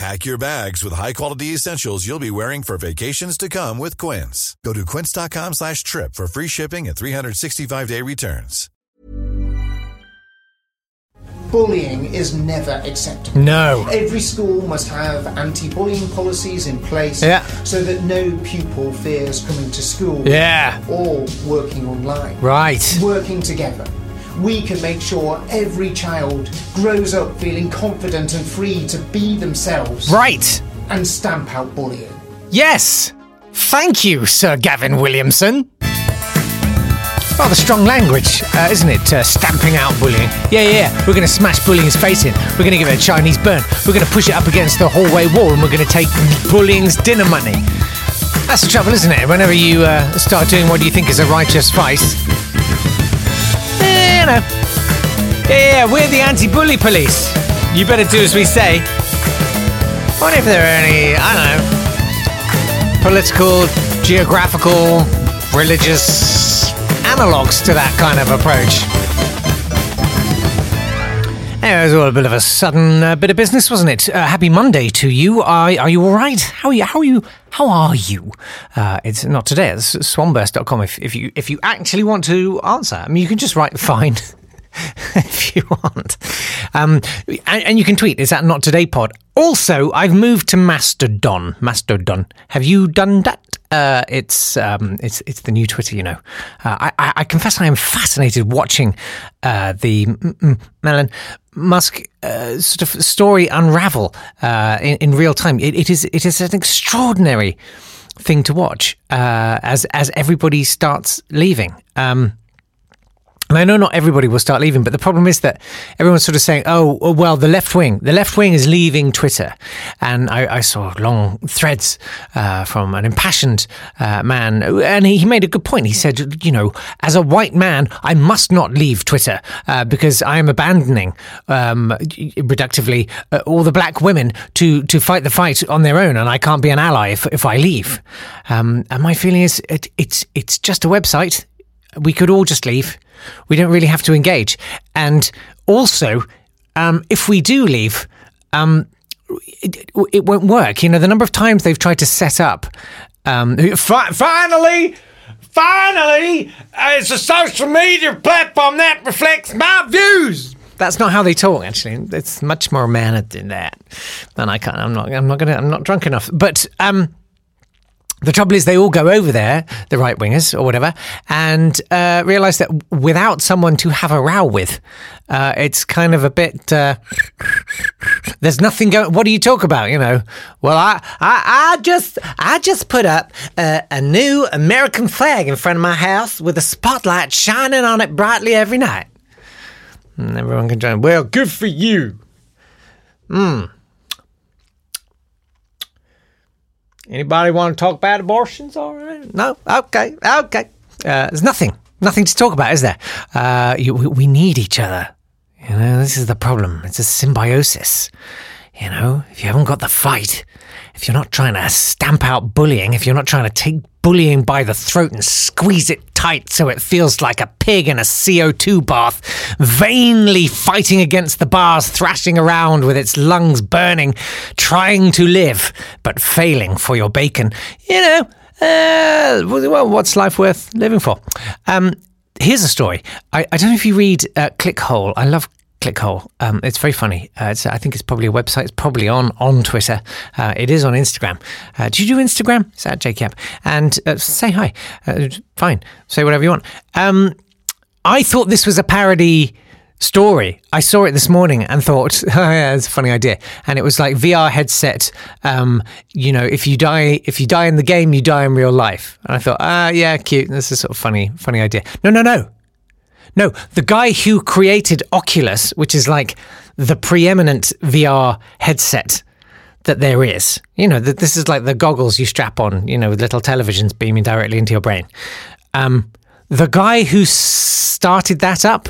Pack your bags with high-quality essentials you'll be wearing for vacations to come with Quince. Go to quince.com slash trip for free shipping and 365-day returns. Bullying is never acceptable. No. Every school must have anti-bullying policies in place Yeah. so that no pupil fears coming to school Yeah. or working online. Right. Working together, we can make sure every child grows up feeling confident and free to be themselves Right. and stamp out bullying. Yes. Thank you, Sir Gavin Williamson. Rather strong language, uh, isn't it? Uh, stamping out bullying. Yeah, yeah, yeah. We're going to smash bullying's face in. We're going to give it a Chinese burn. We're going to push it up against the hallway wall and we're going to take bullying's dinner money. That's the trouble, isn't it? Whenever you uh, start doing what you think is a righteous vice, Yeah, yeah, we're the anti bully police. You better do as we say. What if there are any, I don't know, political, geographical, religious analogues to that kind of approach. Anyway, it was all a bit of a sudden uh, bit of business, wasn't it? Uh, happy Monday to you. Are, are you all right? How are you? How are you? How are you? Uh, it's not today. It's swanburst.com if, if you if you actually want to answer. I mean, you can just write fine if you want. Um, and, and you can tweet. Is that not today pod? Also, I've moved to Mastodon. Mastodon. Have you done that? Uh, it's um, it's it's the new Twitter, you know. Uh, I, I, confess I am fascinated watching uh, the Melon Musk uh, sort of story unravel uh, in, in real time. It, it is it is an extraordinary thing to watch uh, as as everybody starts leaving. Um, and I know not everybody will start leaving, but the problem is that everyone's sort of saying, oh, oh, well, the left wing, the left wing is leaving Twitter. And I, I saw long threads uh, from an impassioned uh, man, and he, made a good point. He said, you know, as a white man, I must not leave Twitter uh, because I am abandoning, um, reductively, uh, all the black women to, to fight the fight on their own, and I can't be an ally if, if I leave. Um, and my feeling is, it, it's, it's just a website. We could all just leave. We don't really have to engage. And also, um, if we do leave, um, it, it won't work. You know, the number of times they've tried to set up. Um, fi- finally, finally, uh, it's a social media platform that reflects my views. That's not how they talk. Actually, it's much more mannered than that. And I can't. I'm not. I'm not gonna. I'm not drunk enough. But um, the trouble is, they all go over there, the right wingers or whatever, and uh, realize that without someone to have a row with, uh, it's kind of a bit. Uh, there's nothing going. What do you talk about? You know? Well, I, I, I just, I just put up a, a new American flag in front of my house with a spotlight shining on it brightly every night, and everyone can join. Well, good for you. Hmm. Anybody want to talk about abortions? All right. No. Okay. Okay. Uh, there's nothing. Nothing to talk about, is there? Uh, you, we, we need each other. You know, this is the problem. It's a symbiosis. You know, if you haven't got the fight, if you're not trying to stamp out bullying, if you're not trying to take bullying by the throat and squeeze it tight so it feels like a pig in a CO2 bath, vainly fighting against the bars, thrashing around with its lungs burning, trying to live, but failing for your bacon, you know, uh, well, what's life worth living for? Um, here's a story. I, I don't know if you read uh, Clickhole. I love Clickhole. Um, it's very funny. Uh, it's, I think it's probably a website. It's probably on on Twitter. Uh, it is on Instagram. Uh, do you do Instagram? It's at JCap. And uh, say hi. Uh, fine. Say whatever you want. Um, I thought this was a parody story. I saw it this morning and thought, oh, yeah, it's a funny idea. And it was like VR headset. Um, you know, if you die, if you die in the game, you die in real life. And I thought, ah, yeah, cute. This is sort of funny, funny idea. No, no, no, no. The guy who created Oculus, which is like the preeminent VR headset that there is. You know, that this is like the goggles you strap on. You know, with little televisions beaming directly into your brain. Um, the guy who started that up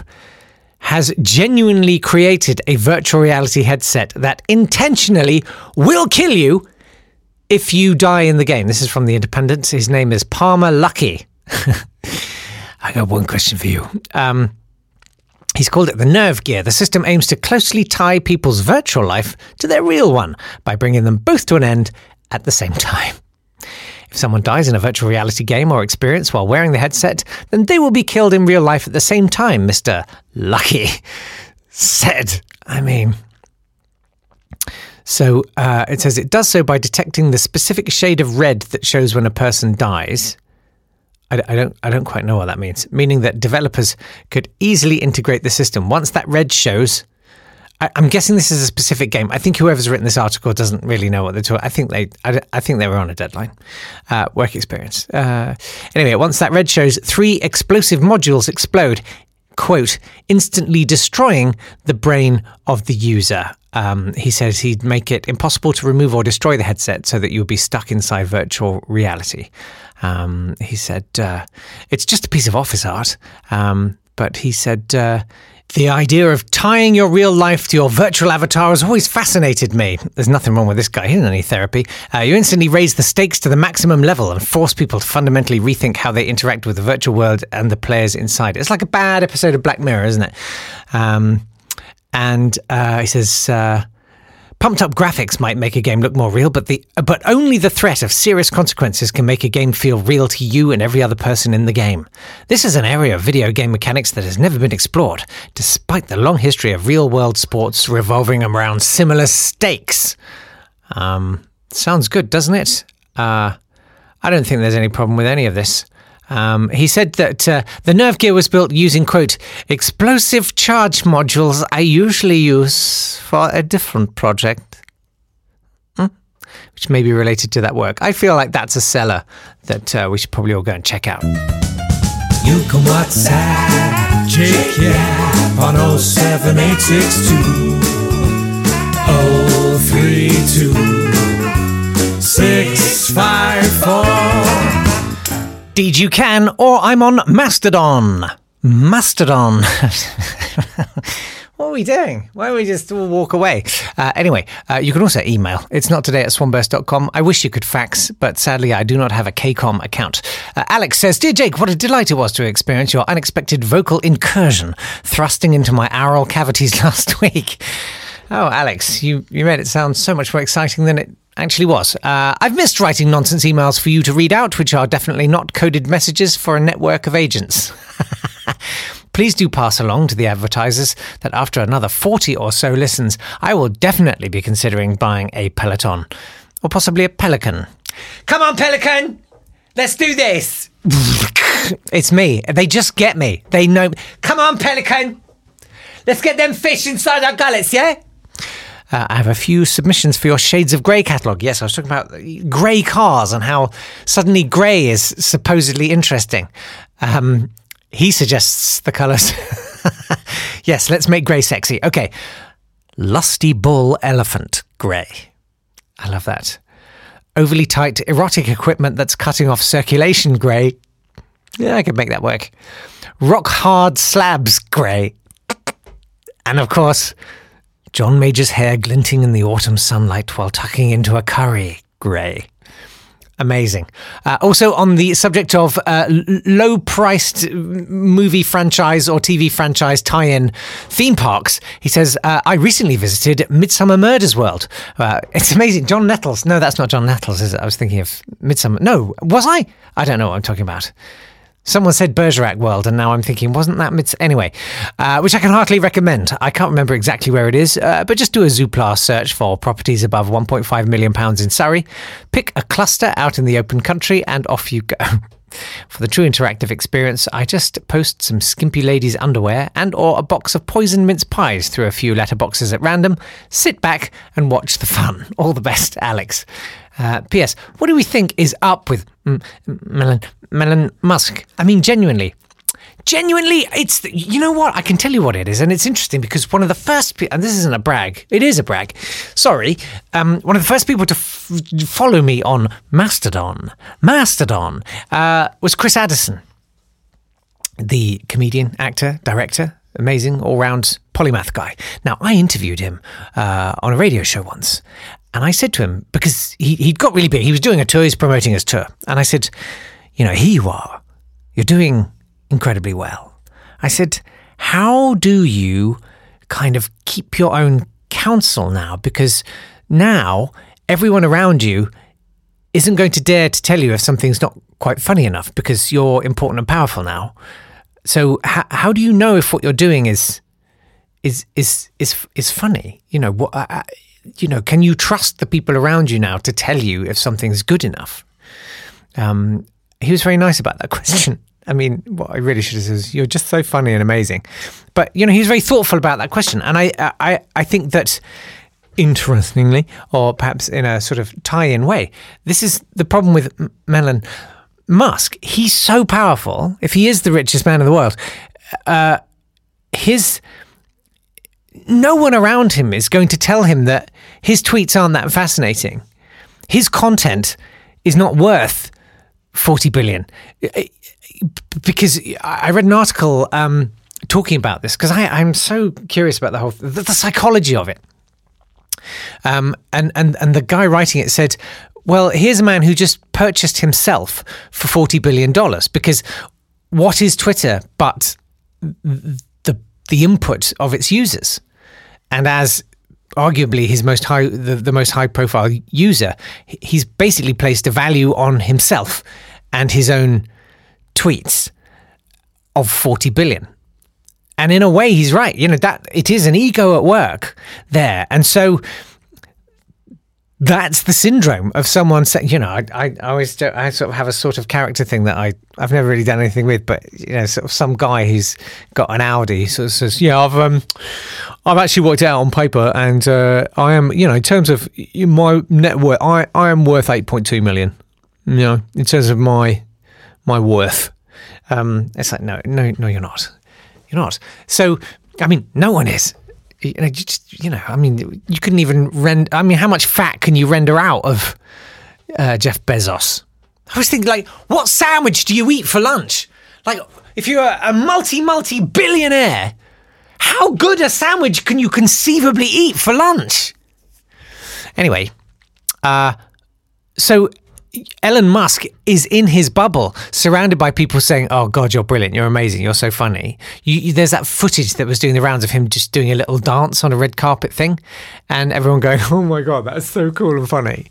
has genuinely created a virtual reality headset that intentionally will kill you if you die in the game. This is from The Independent. His name is Palmer Luckey. I got one question for you. Um, He's called it the Nerve Gear. The system aims to closely tie people's virtual life to their real one by bringing them both to an end at the same time. If someone dies in a virtual reality game or experience while wearing the headset, then they will be killed in real life at the same time, Mr. Luckey said. I mean, so uh, it says it does so by detecting the specific shade of red that shows when a person dies. I, I, don't, I don't quite know what that means. Meaning that developers could easily integrate the system once that red shows. I, am guessing this is a specific game. I think whoever's written this article doesn't really know what they're talking. I think they, I, I think they were on a deadline. Uh, work experience. Uh, anyway, once that red shows, three explosive modules explode. Quote, instantly destroying the brain of the user. Um, he says he'd make it impossible to remove or destroy the headset so that you would be stuck inside virtual reality. Um, he said uh, it's just a piece of office art, um, but he said uh, the idea of tying your real life to your virtual avatar has always fascinated me. There's nothing wrong with this guy. He didn't need therapy. Uh, you instantly raise the stakes to the maximum level and force people to fundamentally rethink how they interact with the virtual world and the players inside. It's like a bad episode of Black Mirror, isn't it? Um, and uh, he says. Uh, Pumped up graphics might make a game look more real, but the but only the threat of serious consequences can make a game feel real to you and every other person in the game. This is an area of video game mechanics that has never been explored, despite the long history of real-world sports revolving around similar stakes. Um, sounds good, doesn't it? Uh, I don't think there's any problem with any of this. Um, he said that uh, the nerve gear was built using, quote, explosive charge modules I usually use for a different project. Hmm? Which may be related to that work. I feel like that's a seller that uh, we should probably all go and check out. You can WhatsApp Jake yeah, on 07862 032 654 Indeed, you can, or I'm on Mastodon. Mastodon. what are we doing? Why don't we just walk away? Uh, anyway, uh, you can also email. It's not today at swanburst.com. I wish you could fax, but sadly, I do not have a KCOM account. Uh, Alex says, Dear Jake, what a delight it was to experience your unexpected vocal incursion thrusting into my aural cavities last week. Oh, Alex, you, you made it sound so much more exciting than it actually was. Uh, I've missed writing nonsense emails for you to read out, which are definitely not coded messages for a network of agents. Please do pass along to the advertisers that after another 40 or so listens, I will definitely be considering buying a Peloton or possibly a Pelican. Come on, Pelican! Let's do this! it's me. They just get me. They know. Come on, Pelican! Let's get them fish inside our gullets, yeah? Uh, I have a few submissions for your Shades of Grey catalogue. Yes, I was talking about grey cars and how suddenly grey is supposedly interesting. Um, he suggests the colours. yes, let's make grey sexy. Okay. Lusty bull elephant grey. I love that. Overly tight erotic equipment that's cutting off circulation grey. Yeah, I could make that work. Rock hard slabs grey. And of course, John Major's hair glinting in the autumn sunlight while tucking into a curry grey. Amazing. Uh, also, on the subject of uh, low priced movie franchise or TV franchise tie in theme parks, he says, uh, I recently visited Midsomer Murders World. Uh, it's amazing. John Nettles. No, that's not John Nettles, is it? I was thinking of Midsomer. No, was I? I don't know what I'm talking about. Someone said Bergerac World, and now I'm thinking, wasn't that mids- anyway? Uh, which I can heartily recommend. I can't remember exactly where it is, uh, but just do a Zoopla search for properties above 1.5 million pounds in Surrey. Pick a cluster out in the open country, and off you go. For the true interactive experience, I just post some skimpy ladies' underwear and or a box of poison mince pies through a few letterboxes at random, sit back and watch the fun. All the best, Alex. Uh, P.S. What do we think is up with mm, Melon, Melon Musk? I mean, genuinely, genuinely, it's you know what I can tell you what it is, and it's interesting because one of the first pe- and this isn't a brag, it is a brag. Sorry, um, one of the first people to f- follow me on Mastodon, Mastodon, uh, was Chris Addison, the comedian, actor, director, amazing all round polymath guy. Now I interviewed him uh, on a radio show once, and I said to him because he he'd got really big, he was doing a tour, he's promoting his tour, and I said, you know, here you are, you're doing incredibly well. I said, How do you kind of keep your own counsel now? Because now everyone around you isn't going to dare to tell you if something's not quite funny enough because you're important and powerful now. So how, how do you know if what you're doing is is is is is funny? You know what? Uh, you know, can you trust the people around you now to tell you if something's good enough? Um, he was very nice about that question. I mean, what I really should have said is, you're just so funny and amazing. But, you know, he was very thoughtful about that question. And I, I, I think that, interestingly, or perhaps in a sort of tie in way, this is the problem with Melon Musk. He's so powerful. If he is the richest man in the world, uh, his. No one around him is going to tell him that his tweets aren't that fascinating. His content is not worth 40 billion because I read an article um, talking about this because I'm so curious about the whole the, the psychology of it. Um, and and and the guy writing it said, "Well, here's a man who just purchased himself for forty billion dollars because what is Twitter but the the input of its users, and as arguably his most high the, the most high profile user, he's basically placed a value on himself and his own tweets of 40 billion. And in a way, he's right. You know, that it is an ego at work there. And so that's the syndrome of someone saying, you know, I, I, I always, I sort of have a sort of character thing that I, I've never really done anything with, but, you know, sort of some guy who's got an Audi sort of says, yeah, I've, um, I've actually worked out on paper and, uh, I am, you know, in terms of my net worth, I, I am worth 8.2 million, you know, in terms of my, my worth. Um, it's like, no, no, no, you're not. You're not. So, I mean, no one is. You know, just, you know, I mean, you couldn't even render. I mean, how much fat can you render out of uh, Jeff Bezos? I was thinking, like, what sandwich do you eat for lunch? Like, if you're a multi, multi billionaire, how good a sandwich can you conceivably eat for lunch? Anyway, uh, so Elon Musk is in his bubble, surrounded by people saying, "Oh God, you're brilliant! You're amazing! You're so funny." You, you, there's that footage that was doing the rounds of him just doing a little dance on a red carpet thing, and everyone going, "Oh my God, that's so cool and funny."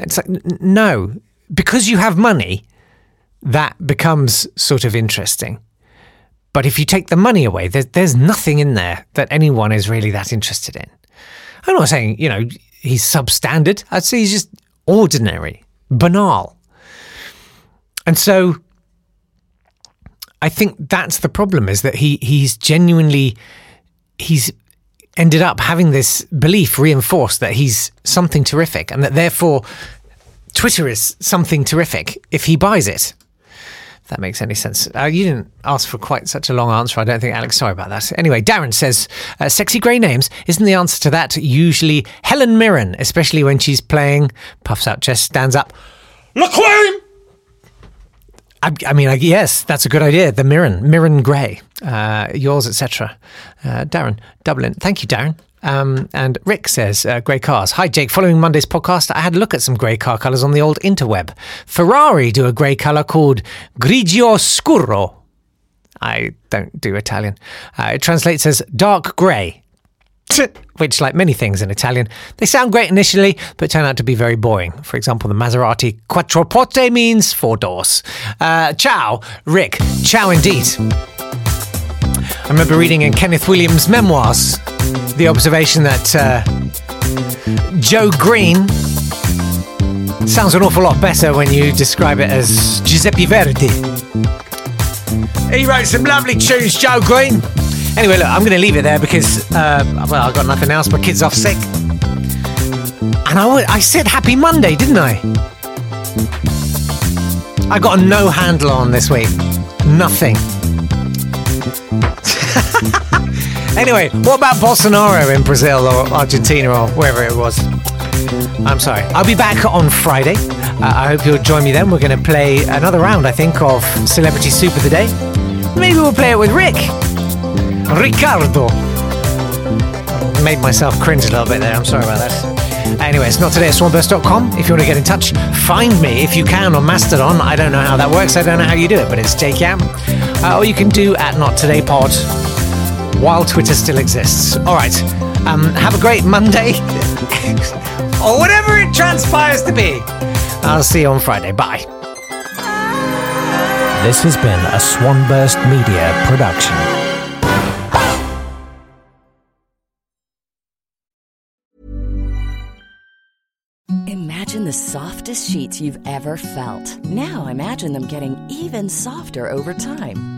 It's like n- no, because you have money, that becomes sort of interesting. But if you take the money away, there's there's nothing in there that anyone is really that interested in. I'm not saying you know he's substandard. I'd say he's just ordinary banal. And so I think that's the problem is that he he's genuinely he's ended up having this belief reinforced that he's something terrific and that therefore Twitter is something terrific if he buys it. That makes any sense. Uh, you didn't ask for quite such a long answer, I don't think, Alex. Sorry about that. Anyway, Darren says, uh, sexy grey names. Isn't the answer to that usually Helen Mirren, especially when she's playing, puffs out chest, stands up, La Queen? I, I, mean, I, yes, that's a good idea. The Mirren, Mirren Grey, uh, yours, etc. Uh, Darren, Dublin. Thank you, Darren. Um, and Rick says, uh, grey cars. Hi, Jake. Following Monday's podcast, I had a look at some grey car colours on the old interweb. Ferrari do a grey colour called grigio scuro. I don't do Italian. Uh, it translates as dark grey, which, like many things in Italian, they sound great initially, but turn out to be very boring. For example, the Maserati Quattroporte means four doors. Uh, ciao, Rick. Ciao indeed. I remember reading in Kenneth Williams' memoirs the observation that uh, Joe Green Sounds an awful lot better when you describe it as Giuseppe Verdi. He wrote some lovely tunes, Joe Green. Anyway, look, I'm going to leave it there because, uh, well, I've got nothing else. My kid's off sick. And I, I said happy Monday, didn't I? I got a no handle on this week. Nothing. anyway, what about Bolsonaro in Brazil or Argentina or wherever it was? I'm sorry. I'll be back on Friday. Uh, I hope you'll join me then. We're going to play another round, I think, of Celebrity Soup of the Day. Maybe we'll play it with Rick. Ricardo. Made myself cringe a little bit there. I'm sorry about that. Anyway, it's not today at swanburst.com. If you want to get in touch, find me if you can on Mastodon. I don't know how that works. I don't know how you do it, but it's JCam. Uh, or you can do at Not Today Pod while Twitter still exists. All right. Um, have a great Monday. or whatever it transpires to be. I'll see you on Friday. Bye. This has been a Swanburst Media production. Imagine the softest sheets you've ever felt. Now imagine them getting even softer over time.